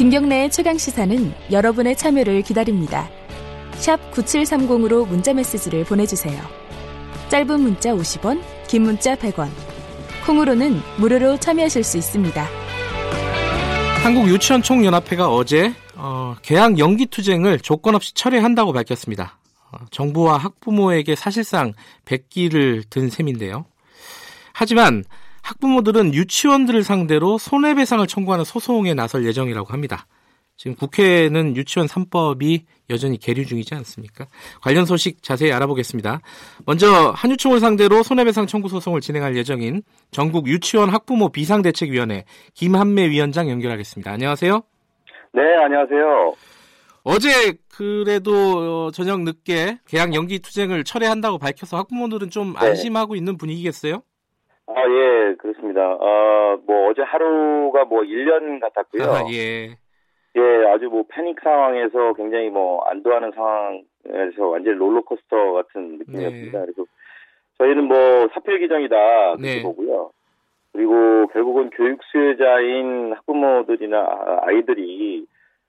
김경래의 최강 시사는 여러분의 참여를 기다립니다. 샵 9730으로 문자 메시지를 보내주세요. 짧은 문자 50원, 긴 문자 100원. 콩으로는 무료로 참여하실 수 있습니다. 한국 유치원 총연합회가 어제 어, 개학 연기 투쟁을 조건 없이 철회한다고 밝혔습니다. 어, 정부와 학부모에게 사실상 백기를 든 셈인데요. 하지만 학부모들은 유치원들을 상대로 손해배상을 청구하는 소송에 나설 예정이라고 합니다. 지금 국회는 유치원 3법이 여전히 계류 중이지 않습니까? 관련 소식 자세히 알아보겠습니다. 먼저 한유총을 상대로 손해배상 청구 소송을 진행할 예정인 전국 유치원 학부모 비상대책위원회 김한매 위원장 연결하겠습니다. 안녕하세요. 네, 안녕하세요. 어제 그래도 저녁 늦게 계약 연기 투쟁을 철회한다고 밝혀서 학부모들은 좀 네. 안심하고 있는 분위기겠어요? 아, 예, 그렇습니다. 어, 뭐, 어제 하루가 뭐, 1년 같았고요. 아, 예. 예, 아주 뭐, 패닉 상황에서 굉장히 뭐, 안도하는 상황에서 완전히 롤러코스터 같은 느낌이었습니다. 네. 그래서 저희는 뭐, 사필 규정이다. 그렇게 네. 보고요. 그리고 결국은 교육 수혜자인 학부모들이나 아- 아이들이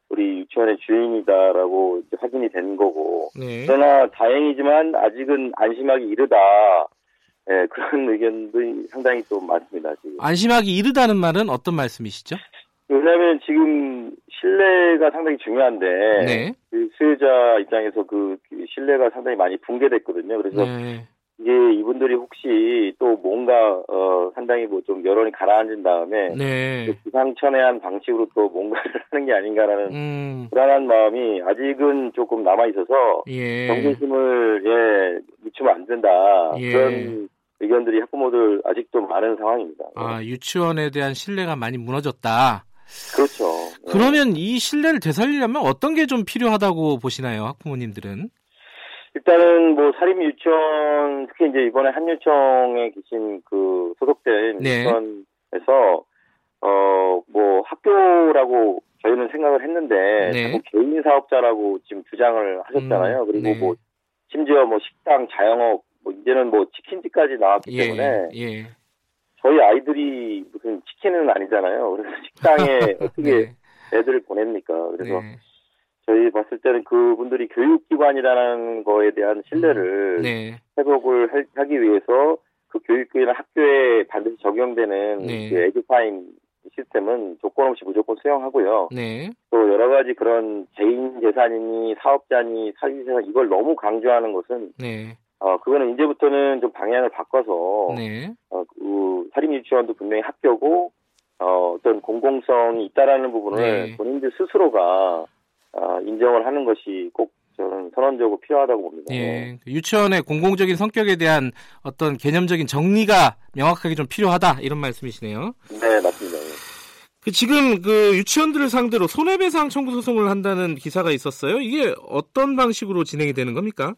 우리 유치원의 주인이다라고 이제 확인이 된 거고. 네. 그러나 다행이지만 아직은 안심하기 이르다. 예, 그런 의견도 상당히 또 많습니다, 지금. 안심하기 이르다는 말은 어떤 말씀이시죠? 왜냐하면 지금 신뢰가 상당히 중요한데, 네. 그 수혜자 입장에서 그 신뢰가 상당히 많이 붕괴됐거든요. 그래서 네. 이게 이분들이 혹시 또 뭔가, 어, 상당히 뭐 좀 여론이 가라앉은 다음에, 네. 그 기상천외한 방식으로 또 뭔가를 하는 게 아닌가라는 음. 불안한 마음이 아직은 조금 남아 있어서, 예. 경계심을 예 늦추면 안 된다 예. 그런 의견들이 학부모들 아직도 많은 상황입니다. 아, 유치원에 대한 신뢰가 많이 무너졌다. 그렇죠. 예. 그러면 이 신뢰를 되살리려면 어떤 게 좀 필요하다고 보시나요, 학부모님들은? 일단은 뭐 사립 유치원 특히 이제 이번에 한유청에 계신 그 소속된 네. 유치원에서 어 뭐 학교라고 저희는 생각을 했는데 네. 자꾸 개인 사업자라고 지금 주장을 하셨잖아요. 음, 그리고 네. 뭐 심지어 뭐 식당, 자영업 뭐 이제는 뭐 치킨집까지 나왔기 예. 때문에 예. 저희 아이들이 무슨 치킨은 아니잖아요. 그래서 식당에 어떻게 네. 애들을 보냅니까? 그래서 네. 저희 봤을 때는 그분들이 교육기관이라는 거에 대한 신뢰를 네. 회복을 할- 하기 위해서 그 교육기관 학교에 반드시 적용되는 네. 그 에듀파인 시스템은 조건 없이 무조건 수용하고요. 네. 또 여러 가지 그런 개인 재산이니 사업자니 사유 재산 이걸 너무 강조하는 것은 네. 어 그거는 이제부터는 좀 방향을 바꿔서 네. 어, 그 사립 유치원도 분명히 학교고 어, 어떤 공공성이 있다라는 부분을 네. 본인들 스스로가 어, 인정을 하는 것이 꼭 저는 선언적으로 필요하다고 봅니다. 예. 유치원의 공공적인 성격에 대한 어떤 개념적인 정리가 명확하게 좀 필요하다 이런 말씀이시네요. 네, 맞습니다. 예. 그 지금 그 유치원들을 상대로 손해배상 청구 소송을 한다는 기사가 있었어요. 이게 어떤 방식으로 진행이 되는 겁니까?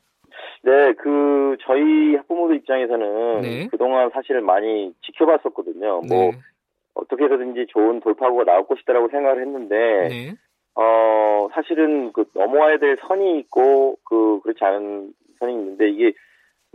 네, 그 저희 학부모들 입장에서는 네. 그동안 사실 많이 지켜봤었거든요. 뭐 네. 어떻게 해서든지 좋은 돌파구가 나올 것이다라고 생각을 했는데 네. 어, 사실은 그 넘어야 될 선이 있고 그 그렇지 않은 선이 있는데 이게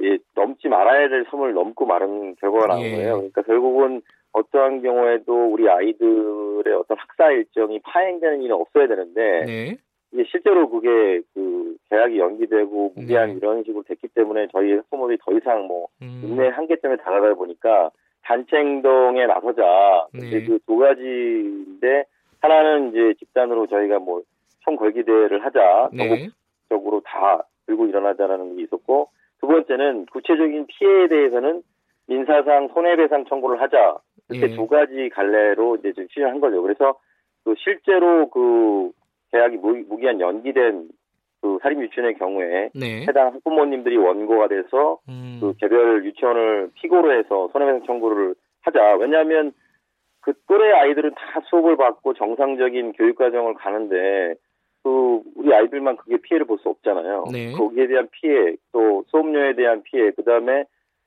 예, 넘지 말아야 될 선을 넘고 마른 결과가 나온 예. 거예요. 그러니까 결국은 어떠한 경우에도 우리 아이들의 어떤 학사 일정이 파행되는 일은 없어야 되는데 네. 이게 실제로 그게 그 계약이 연기되고 무기한 네. 이런 식으로 됐기 때문에 저희 학부모들이 더 이상 뭐 음. 인내 한계 때문에 다가가다 보니까 단체 행동에 나서자. 네. 그 두 가지인데 하나는 이제 집단으로 저희가 뭐 총걸기 대회를 하자. 네. 전국적으로 다 들고 일어나자라는 게 있었고 두 번째는 구체적인 피해에 대해서는 민사상 손해배상 청구를 하자. 이렇게 예. 두 가지 갈래로 이제 좀 추진한 거죠. 그래서 그 실제로 그 계약이 무, 무기한 연기된 그 사립 유치원의 경우에 네. 해당 학부모님들이 원고가 돼서 음. 그 개별 유치원을 피고로 해서 손해배상 청구를 하자. 왜냐하면 그 또래 아이들은 다 수업을 받고 정상적인 교육 과정을 가는데 그 우리 아이들만 그게 피해를 볼 수 없잖아요. 네. 거기에 대한 피해, 또 수업료에 대한 피해, 그 다음에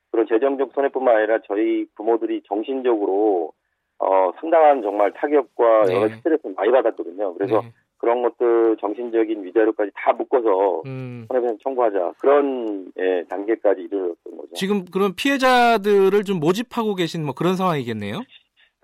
그런 재정적 손해뿐만 아니라 저희 부모들이 정신적으로 어 상당한 정말 타격과 네. 여러 스트레스를 많이 받았거든요. 그래서 네. 그런 것들 정신적인 위자료까지 다 묶어서 음. 손해배상 청구하자 그런 예, 단계까지 이르렀던 거죠. 지금 그런 피해자들을 좀 모집하고 계신 뭐 그런 상황이겠네요.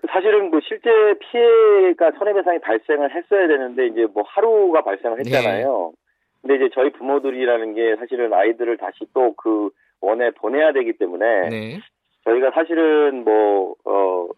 사실은 뭐 실제 피해가 손해배상이 발생을 했어야 되는데 이제 뭐 하루가 발생을 했잖아요. 네. 근데 이제 저희 부모들이라는 게 사실은 아이들을 다시 또 그 원에 보내야 되기 때문에 네. 저희가 사실은 뭐 어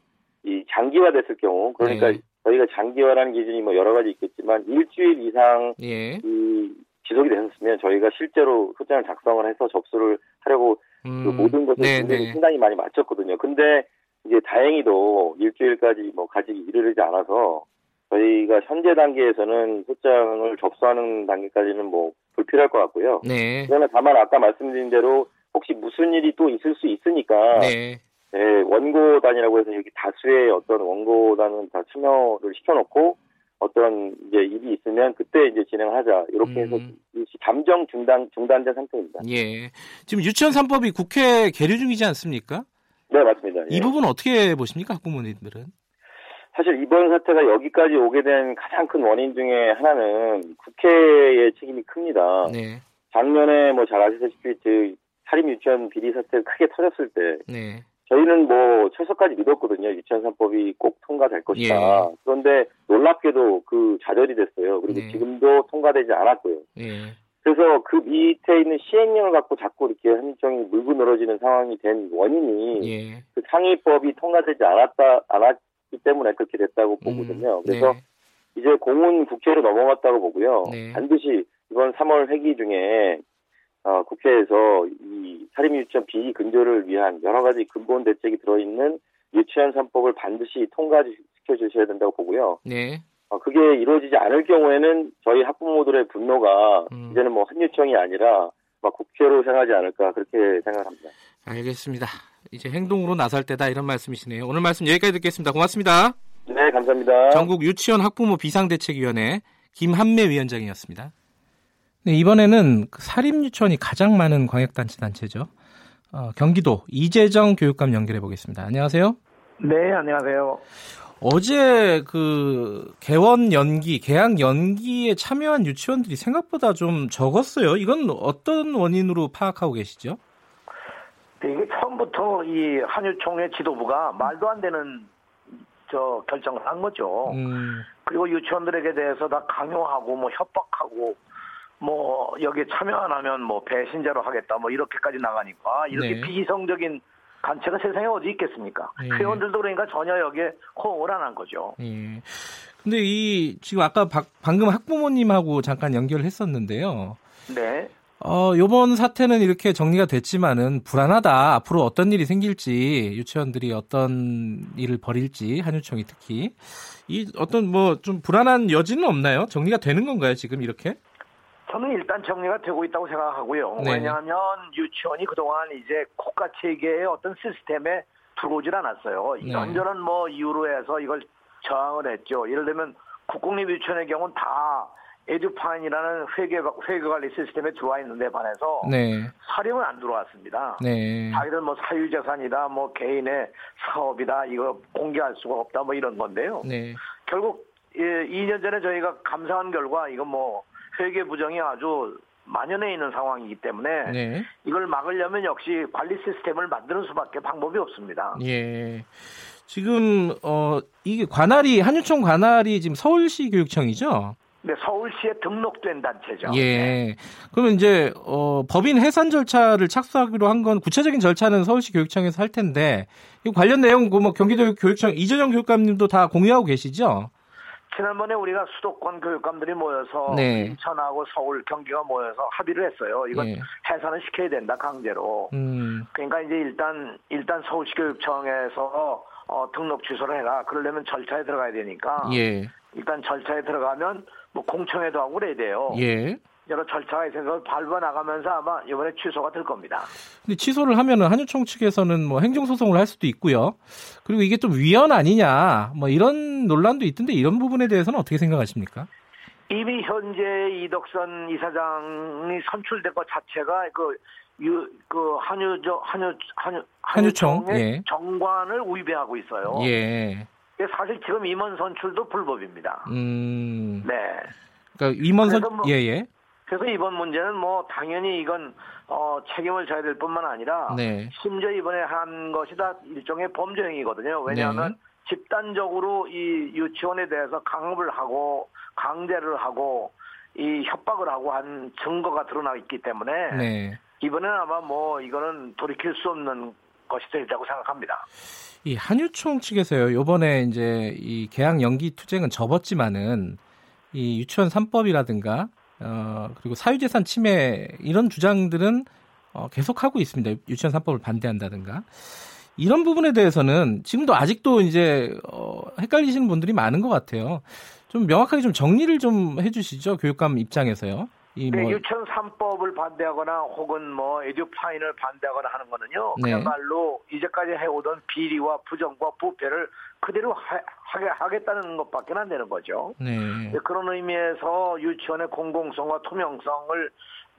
이 장기화됐을 경우 그러니까 네. 저희가 장기화라는 기준이 뭐 여러 가지 있겠지만 일주일 이상 예. 이 지속이 되었으면 저희가 실제로 소장을 작성을 해서 접수를 하려고 그 음. 그 모든 것을 네, 네. 상당히 많이 마쳤거든요. 근데 이제 다행히도 일주일까지 뭐 가지기 이르지 않아서 저희가 현재 단계에서는 소장을 접수하는 단계까지는 뭐 불필요할 것 같고요. 네. 그러나 다만 아까 말씀드린 대로 혹시 무슨 일이 또 있을 수 있으니까 네. 네, 원고단이라고 해서 여기 다수의 어떤 원고단은 다 참여를 시켜놓고 어떤 이제 일이 있으면 그때 이제 진행하자 이렇게 해서 음. 잠정 중단 중단된 상태입니다. 예. 지금 유치원 3법이 국회 계류 중이지 않습니까? 네 맞습니다. 이 예. 부분 어떻게 보십니까 학부모님들은? 사실 이번 사태가 여기까지 오게 된 가장 큰 원인 중에 하나는 국회의 책임이 큽니다. 네. 작년에 뭐 잘 아시다시피 그 사립 유치원 비리 사태 크게 터졌을 때 네. 저희는 뭐 최소까지 믿었거든요. 유치원 3법이 꼭 통과될 것이다. 예. 그런데 놀랍게도 그 좌절이 됐어요. 그리고 네. 지금도 통과되지 않았고요. 예. 그래서 그 밑에 있는 시행령을 갖고 자꾸 이렇게 한정이 물고 늘어지는 상황이 된 원인이 예. 그 상위법이 통과되지 않았다 않았기 때문에 그렇게 됐다고 음, 보거든요. 그래서 네. 이제 공은 국회로 넘어갔다고 보고요. 네. 반드시 이번 3월 회기 중에 어, 국회에서 이 사립 유치원 비리 근절을 위한 여러 가지 근본 대책이 들어있는 유치원 3법을 반드시 통과시켜 주셔야 된다고 보고요. 네. 어, 그게 이루어지지 않을 경우에는 저희 학부모들의 분노가 음. 이제는 뭐 한유청이 아니라 막 국회로 향하지 않을까 그렇게 생각합니다. 알겠습니다. 이제 행동으로 나설 때다 이런 말씀이시네요. 오늘 말씀 여기까지 듣겠습니다. 고맙습니다. 네, 감사합니다. 전국 유치원 학부모 비상대책위원회 김한매 위원장이었습니다. 네, 이번에는 그 사립유치원이 가장 많은 광역단체 단체죠. 어, 경기도 이재정 교육감 연결해 보겠습니다. 안녕하세요. 네, 안녕하세요. 어제 그 개원 연기, 개학 연기에 참여한 유치원들이 생각보다 좀 적었어요. 이건 어떤 원인으로 파악하고 계시죠? 네, 이게 처음부터 이 한유총회 지도부가 말도 안 되는 저 결정을 한 거죠. 음. 그리고 유치원들에게 대해서 다 강요하고 뭐 협박하고 뭐 여기에 참여 안 하면 뭐 배신자로 하겠다 뭐 이렇게까지 나가니까 이렇게 네. 비이성적인 단체가 세상에 어디 있겠습니까? 예. 회원들도 그러니까 전혀 여기에 호응을 안 한 거죠. 예. 근데 이 지금 아까 바, 방금 학부모님하고 잠깐 연결을 했었는데요. 네. 어, 요번 사태는 이렇게 정리가 됐지만은 불안하다. 앞으로 어떤 일이 생길지, 유치원들이 어떤 일을 벌일지, 한유총이 특히. 이 어떤 뭐 좀 불안한 여지는 없나요? 정리가 되는 건가요, 지금 이렇게? 저는 일단 정리가 되고 있다고 생각하고요. 네. 왜냐하면 유치원이 그동안 이제 국가 체계의 어떤 시스템에 들어오질 않았어요. 네. 이런저런 뭐 이유로 해서 이걸 저항을 했죠. 예를 들면 국공립 유치원의 경우는 다 에듀파인이라는 회계 회계 관리 시스템에 들어와 있는데 반해서 네. 사령은 안 들어왔습니다. 네. 자기들 뭐 사유 재산이다, 뭐 개인의 사업이다, 이거 공개할 수가 없다, 뭐 이런 건데요. 네. 결국 2년 전에 저희가 감사한 결과 이거 뭐 회계 부정이 아주 만연해 있는 상황이기 때문에 네. 이걸 막으려면 역시 관리 시스템을 만드는 수밖에 방법이 없습니다. 예. 지금 어 이게 관할이 한유총 관할이 지금 서울시 교육청이죠? 네, 서울시에 등록된 단체죠. 예. 네. 그러면 이제 어 법인 해산 절차를 착수하기로 한 건 구체적인 절차는 서울시 교육청에서 할 텐데 이 관련 내용 뭐 경기도 교육청 이재정 교육감님도 다 공유하고 계시죠? 지난번에 우리가 수도권 교육감들이 모여서 네. 인천하고 서울, 경기가 모여서 합의를 했어요. 이건 네. 해산을 시켜야 된다 강제로. 음. 그러니까 이제 일단 일단 서울시 교육청에서 어, 등록 취소를 해라. 그러려면 절차에 들어가야 되니까. 예. 일단 절차에 들어가면 뭐 공청회도 하고 그래야 돼요. 예. 여러 절차가 있어서 밟아 나가면서 아마 이번에 취소가 될 겁니다. 근데 취소를 하면은 한유총 측에서는 뭐 행정소송을 할 수도 있고요. 그리고 이게 좀 위헌 아니냐 뭐 이런 논란도 있던데 이런 부분에 대해서는 어떻게 생각하십니까? 이미 현재 이덕선 이사장이 선출된 것 자체가 그, 유, 그 한유저 한유 한유 한유총 예. 정관을 위배하고 있어요. 예. 사실 지금 임원 선출도 불법입니다. 음. 네. 그러니까 임원 선 뭐, 예 예. 그래서 이번 문제는 뭐 당연히 이건 어, 책임을 져야 될 뿐만 아니라 네. 심지어 이번에 한 것이 다 일종의 범죄 행위거든요. 왜냐하면 네. 집단적으로 이 유치원에 대해서 강압을 하고 강제를 하고 이 협박을 하고 한 증거가 드러나 있기 때문에 네. 이번에는 아마 뭐 이거는 돌이킬 수 없는 것이 되리라고 생각합니다. 이 한유총 측에서요. 요번에 이제 이 계약 연기 투쟁은 접었지만은 이 유치원 3법이라든가 어 그리고 사유재산 침해 이런 주장들은 어, 계속하고 있습니다. 유치원 3법을 반대한다든가. 이런 부분에 대해서는 지금도 아직도 이제 어, 헷갈리시는 분들이 많은 것 같아요. 좀 명확하게 좀 정리를 좀 해주시죠 교육감 입장에서요. 이 네, 뭐... 유치원 3법을 반대하거나 혹은 뭐 에듀파인을 반대하거나 하는 거는요. 네. 그야말로 이제까지 해오던 비리와 부정과 부패를 그대로 하, 하겠다는 것밖에 안 되는 거죠. 네. 그런 의미에서 유치원의 공공성과 투명성을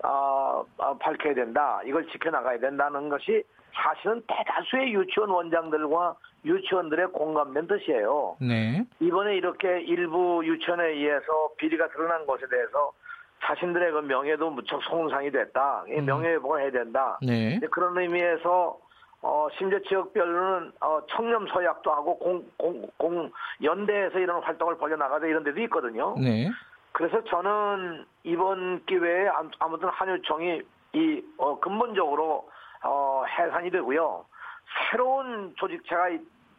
어, 어, 밝혀야 된다. 이걸 지켜나가야 된다는 것이 사실은 대다수의 유치원 원장들과 유치원들의 공감된 뜻이에요. 네. 이번에 이렇게 일부 유치원에 의해서 비리가 드러난 것에 대해서 자신들의 그 명예도 무척 손상이 됐다. 음. 명예회복을 해야 된다. 네. 그런 의미에서 어, 심지어 지역별로는 어, 청렴 서약도 하고 공, 공, 공 연대에서 이런 활동을 벌여나가자 이런 데도 있거든요. 네. 그래서 저는 이번 기회에 아무튼 한유총이 이 어, 근본적으로 어, 해산이 되고요. 새로운 조직체가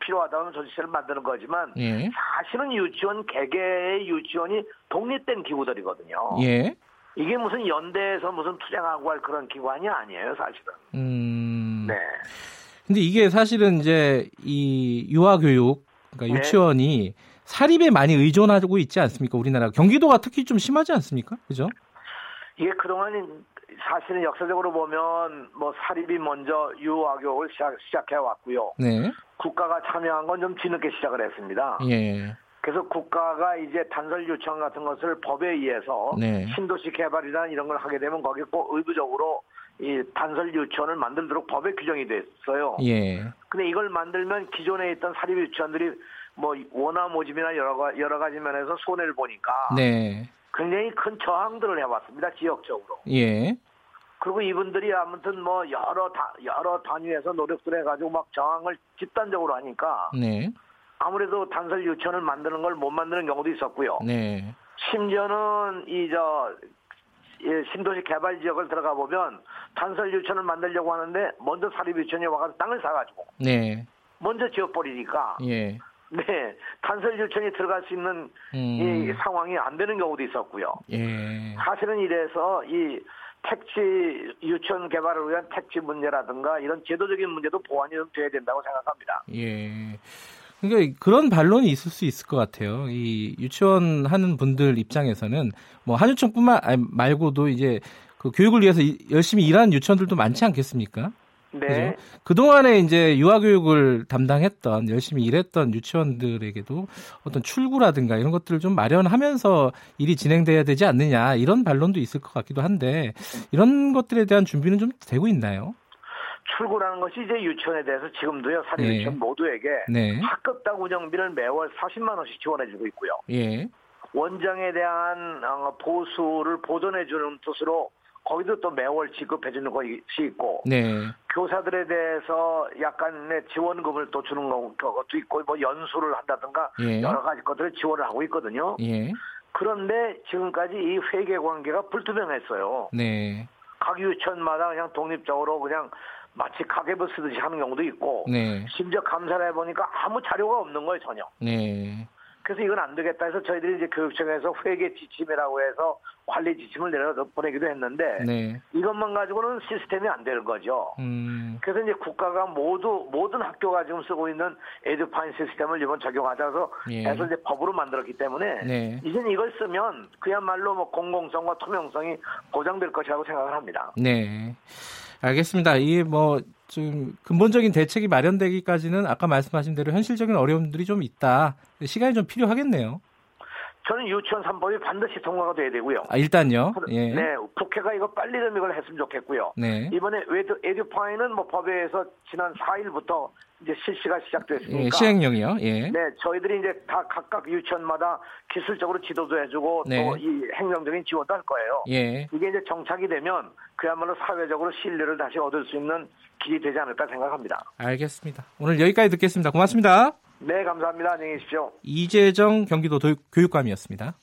필요하다면 조직체를 만드는 거지만 예. 사실은 유치원 개개의 유치원이 독립된 기구들이거든요. 예. 이게 무슨 연대에서 무슨 투쟁하고 할 그런 기관이 아니에요, 사실은. 음. 네. 근데 이게 사실은 이제 이 유아교육, 그러니까 네. 유치원이 사립에 많이 의존하고 있지 않습니까? 우리나라 경기도가 특히 좀 심하지 않습니까? 그죠? 이게 그동안 사실은 역사적으로 보면 뭐 사립이 먼저 유아교육을 시작, 시작 해 왔고요. 네. 국가가 참여한 건 좀 뒤늦게 시작을 했습니다. 예. 그래서 국가가 이제 단설 유치원 같은 것을 법에 의해서 네. 신도시 개발이나 이런 걸 하게 되면 거기 꼭 의무적으로 이 단설 유치원을 만들도록 법에 규정이 됐어요. 예. 근데 이걸 만들면 기존에 있던 사립 유치원들이 뭐 원화 모집이나 여러 여러 가지 면에서 손해를 보니까 네. 굉장히 큰 저항들을 해왔습니다 지역적으로. 예. 그리고 이분들이 아무튼 뭐 여러 다, 여러 단위에서 노력들 해가지고 막 저항을 집단적으로 하니까 네. 아무래도 단설 유치원을 만드는 걸 못 만드는 경우도 있었고요. 네. 심지어는 이 저 신도시 개발 지역을 들어가 보면 단설 유치원을 만들려고 하는데 먼저 사립 유치원이 와가지고 땅을 사가지고 네. 먼저 지어버리니까 예. 네, 단설 유치원이 들어갈 수 있는 음. 이 상황이 안 되는 경우도 있었고요. 예. 사실은 이래서 이 택지 유치원 개발을 위한 택지 문제라든가 이런 제도적인 문제도 보완이 좀 돼야 된다고 생각합니다. 예. 그러니까 그런 반론이 있을 수 있을 것 같아요. 이 유치원 하는 분들 입장에서는 뭐 한유총뿐만 말고도 이제 그 교육을 위해서 열심히 일하는 유치원들도 많지 않겠습니까? 네. 그죠? 그동안에 이제 유아교육을 담당했던, 열심히 일했던 유치원들에게도 어떤 출구라든가 이런 것들을 좀 마련하면서 일이 진행돼야 되지 않느냐, 이런 반론도 있을 것 같기도 한데, 이런 것들에 대한 준비는 좀 되고 있나요? 출구라는 것이 이제 유치원에 대해서 지금도요, 사립 네. 유치원 모두에게 네. 학급당 운영비를 매월 40만 원씩 지원해주고 있고요. 예. 원장에 대한 어, 보수를 보존해주는 뜻으로 거기도 또 매월 지급해주는 것이 있고 네. 교사들에 대해서 약간의 지원금을 또 주는 것도 있고 뭐 연수를 한다든가 예. 여러 가지 것들을 지원을 하고 있거든요. 예. 그런데 지금까지 이 회계 관계가 불투명했어요. 네. 각 유치원마다 그냥 독립적으로 그냥 마치 가계부 쓰듯이 하는 경우도 있고 네. 심지어 감사를 해보니까 아무 자료가 없는 거예요 전혀. 네. 그래서 이건 안 되겠다 해서 저희들이 이제 교육청에서 회계 지침이라고 해서 관리 지침을 내려 보내기도 했는데 네. 이것만 가지고는 시스템이 안 되는 거죠. 음. 그래서 이제 국가가 모두 모든 학교가 지금 쓰고 있는 에듀파인 시스템을 이번 적용하자서 예. 해서 이제 법으로 만들었기 때문에 네. 이제는 이걸 쓰면 그야말로 뭐 공공성과 투명성이 보장될 것이라고 생각을 합니다. 네. 알겠습니다. 이게 뭐, 좀, 근본적인 대책이 마련되기까지는 아까 말씀하신 대로 현실적인 어려움들이 좀 있다. 시간이 좀 필요하겠네요. 저는 유치원 3법이 반드시 통과가 돼야 되고요. 아, 일단요? 예. 네, 국회가 이거 빨리 좀 이걸 했으면 좋겠고요. 네. 이번에 에듀, 에듀파이는 뭐 법에서 지난 4일부터 이제 실시가 시작됐으니까. 예, 시행령이요? 예. 네, 저희들이 이제 다 각각 유치원마다 기술적으로 지도도 해주고 네. 또이 행정적인 지원도 할 거예요. 예. 이게 이제 정착이 되면 그야말로 사회적으로 신뢰를 다시 얻을 수 있는 길이 되지 않을까 생각합니다. 알겠습니다. 오늘 여기까지 듣겠습니다. 고맙습니다. 네, 감사합니다. 안녕히 계십시오. 이재정 경기도 교육감이었습니다.